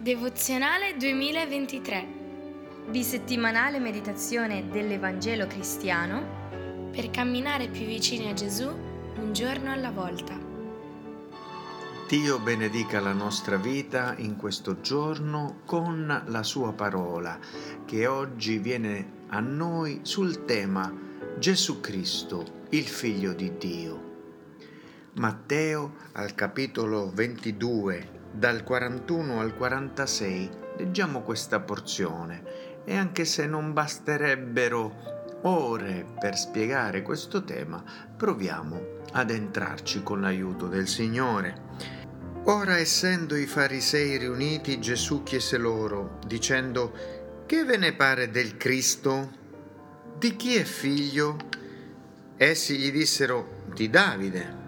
Devozionale 2023 di settimanale meditazione dell'Evangelo cristiano per camminare più vicini a Gesù un giorno alla volta. Dio benedica la nostra vita in questo giorno con la sua parola che oggi viene a noi sul tema Gesù Cristo, il Figlio di Dio. Matteo al capitolo 22 dal 41 al 46 leggiamo questa porzione e anche se non basterebbero ore per spiegare questo tema, proviamo ad entrarci con l'aiuto del Signore. Ora essendo i farisei riuniti, Gesù chiese loro, dicendo, Che ve ne pare del Cristo? Di chi è figlio? Essi gli dissero, Di Davide.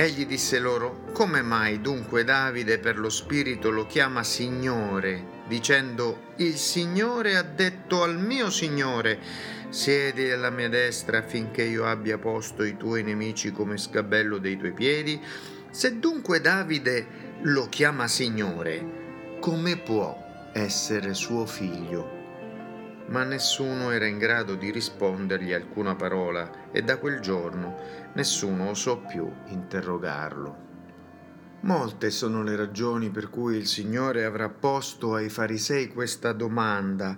Egli disse loro, Come mai dunque Davide per lo Spirito lo chiama Signore, dicendo, Il Signore ha detto al mio Signore, siedi alla mia destra affinché io abbia posto i tuoi nemici come sgabello dei tuoi piedi? Se dunque Davide lo chiama Signore, come può essere suo figlio? Ma nessuno era in grado di rispondergli alcuna parola e da quel giorno nessuno osò più interrogarlo. Molte sono le ragioni per cui il Signore avrà posto ai farisei questa domanda.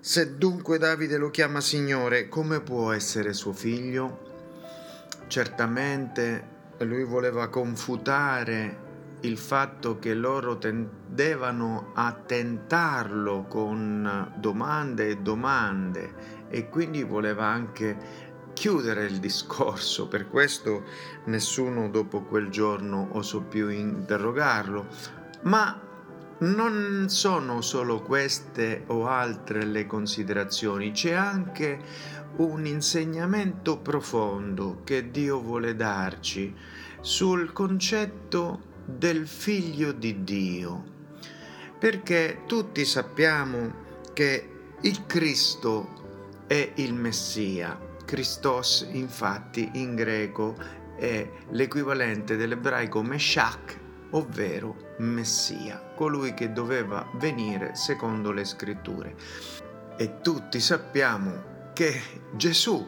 Se dunque Davide lo chiama Signore, come può essere suo figlio? Certamente lui voleva confutare il fatto che loro tendevano a tentarlo con domande e domande e quindi voleva anche chiudere il discorso, per questo nessuno dopo quel giorno osò più interrogarlo, ma non sono solo queste o altre le considerazioni, c'è anche un insegnamento profondo che Dio vuole darci sul concetto del figlio di Dio, perché tutti sappiamo che il Cristo è il Messia. Christos infatti in greco è l'equivalente dell'ebraico Meshach, ovvero Messia, colui che doveva venire secondo le scritture. E tutti sappiamo che Gesù,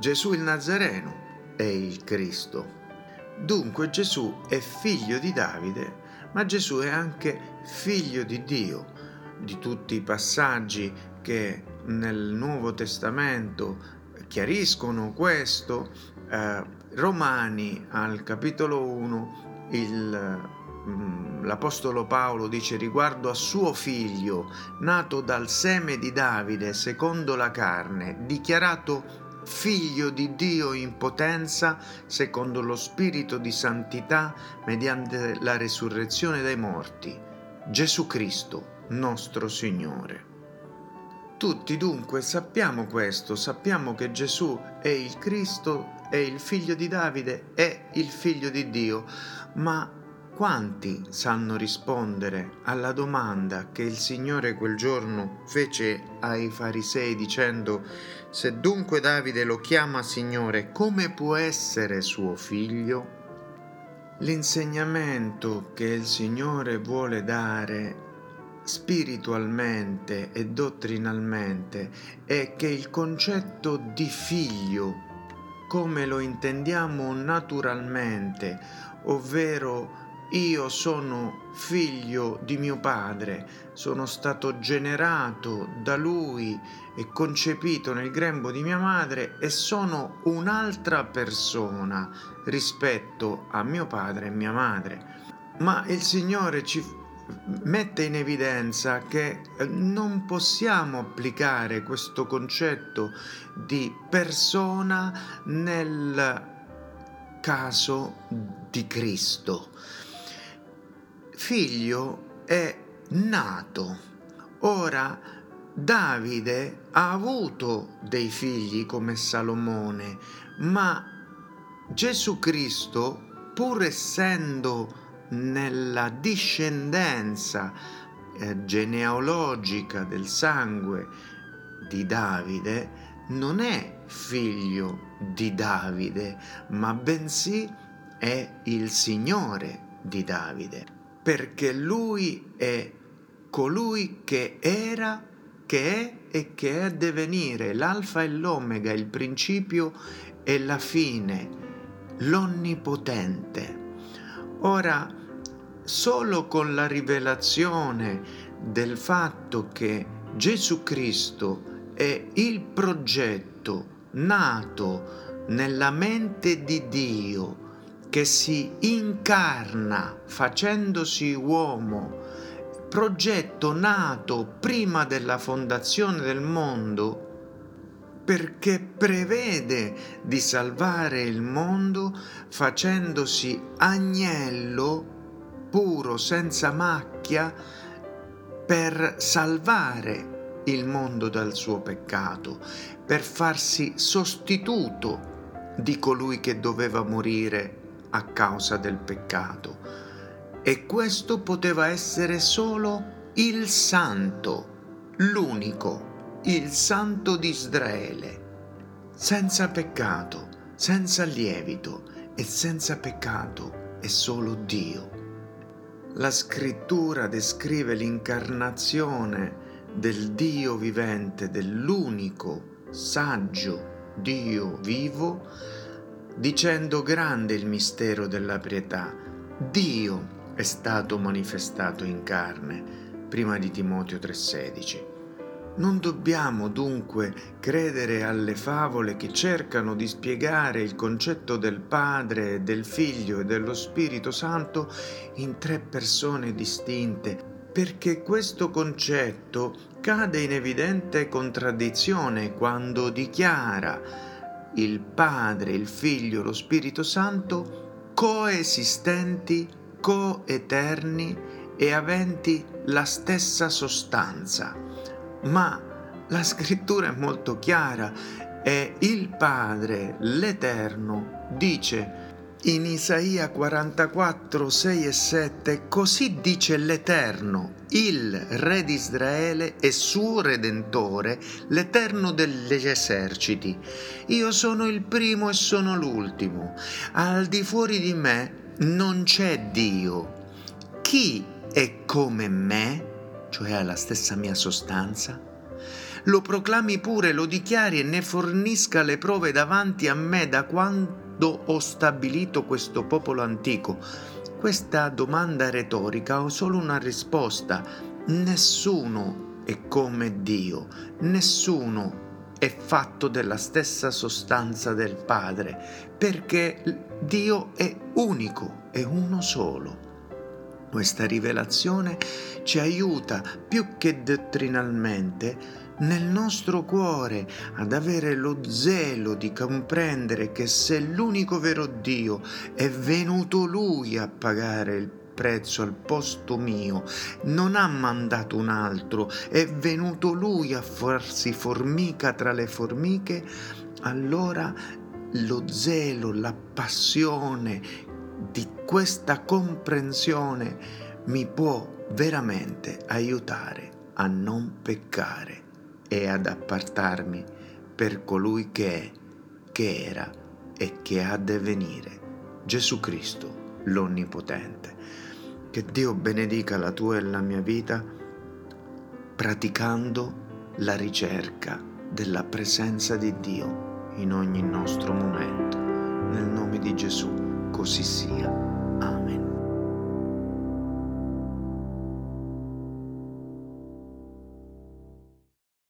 Gesù il Nazareno, è il Cristo. Dunque Gesù è figlio di Davide, ma Gesù è anche figlio di Dio. Di tutti i passaggi che nel Nuovo Testamento chiariscono questo, eh, Romani al capitolo 1 il, mm, l'Apostolo Paolo dice riguardo a suo figlio, nato dal seme di Davide secondo la carne, dichiarato figlio di Dio in potenza, secondo lo Spirito di santità, mediante la resurrezione dai morti, Gesù Cristo, nostro Signore. Tutti dunque sappiamo questo, sappiamo che Gesù è il Cristo, è il figlio di Davide, è il figlio di Dio, ma quanti sanno rispondere alla domanda che il Signore quel giorno fece ai farisei dicendo se dunque Davide lo chiama Signore, come può essere suo figlio? L'insegnamento che il Signore vuole dare spiritualmente e dottrinalmente è che il concetto di figlio, come lo intendiamo naturalmente, ovvero io sono figlio di mio padre, sono stato generato da lui e concepito nel grembo di mia madre e sono un'altra persona rispetto a mio padre e mia madre. Ma il Signore ci mette in evidenza che non possiamo applicare questo concetto di persona nel caso di Cristo figlio è nato. Ora Davide ha avuto dei figli come Salomone, ma Gesù Cristo, pur essendo nella discendenza eh, genealogica del sangue di Davide, non è figlio di Davide, ma bensì è il Signore di Davide perché lui è colui che era, che è e che è a divenire, l'alfa e l'omega, il principio e la fine, l'onnipotente. Ora, solo con la rivelazione del fatto che Gesù Cristo è il progetto nato nella mente di Dio che si incarna facendosi uomo, progetto nato prima della fondazione del mondo, perché prevede di salvare il mondo facendosi agnello puro, senza macchia, per salvare il mondo dal suo peccato, per farsi sostituto di colui che doveva morire a causa del peccato. E questo poteva essere solo il santo, l'unico, il santo di Israele, senza peccato, senza lievito e senza peccato è solo Dio. La scrittura descrive l'incarnazione del Dio vivente, dell'unico, saggio Dio vivo, dicendo grande il mistero della pietà. Dio è stato manifestato in carne, prima di Timoteo 3:16. Non dobbiamo dunque credere alle favole che cercano di spiegare il concetto del Padre, del Figlio e dello Spirito Santo in tre persone distinte, perché questo concetto cade in evidente contraddizione quando dichiara il Padre, il Figlio, lo Spirito Santo coesistenti, coeterni e aventi la stessa sostanza. Ma la scrittura è molto chiara e il Padre, l'Eterno, dice in Isaia 44, 6 e 7, così dice l'Eterno, il Re di Israele e suo Redentore, l'Eterno degli eserciti. Io sono il primo e sono l'ultimo. Al di fuori di me non c'è Dio. Chi è come me, cioè ha la stessa mia sostanza? Lo proclami pure, lo dichiari e ne fornisca le prove davanti a me da quando ho stabilito questo popolo antico? Questa domanda retorica ha solo una risposta. Nessuno è come Dio, nessuno è fatto della stessa sostanza del Padre, perché Dio è unico, è uno solo. Questa rivelazione ci aiuta più che dottrinalmente nel nostro cuore ad avere lo zelo di comprendere che se l'unico vero Dio è venuto Lui a pagare il prezzo al posto mio, non ha mandato un altro, è venuto Lui a farsi formica tra le formiche, allora lo zelo, la passione di questa comprensione mi può veramente aiutare a non peccare e ad appartarmi per colui che è, che era e che ha da venire, Gesù Cristo, l'Onnipotente. Che Dio benedica la tua e la mia vita praticando la ricerca della presenza di Dio in ogni nostro momento. Nel nome di Gesù, così sia.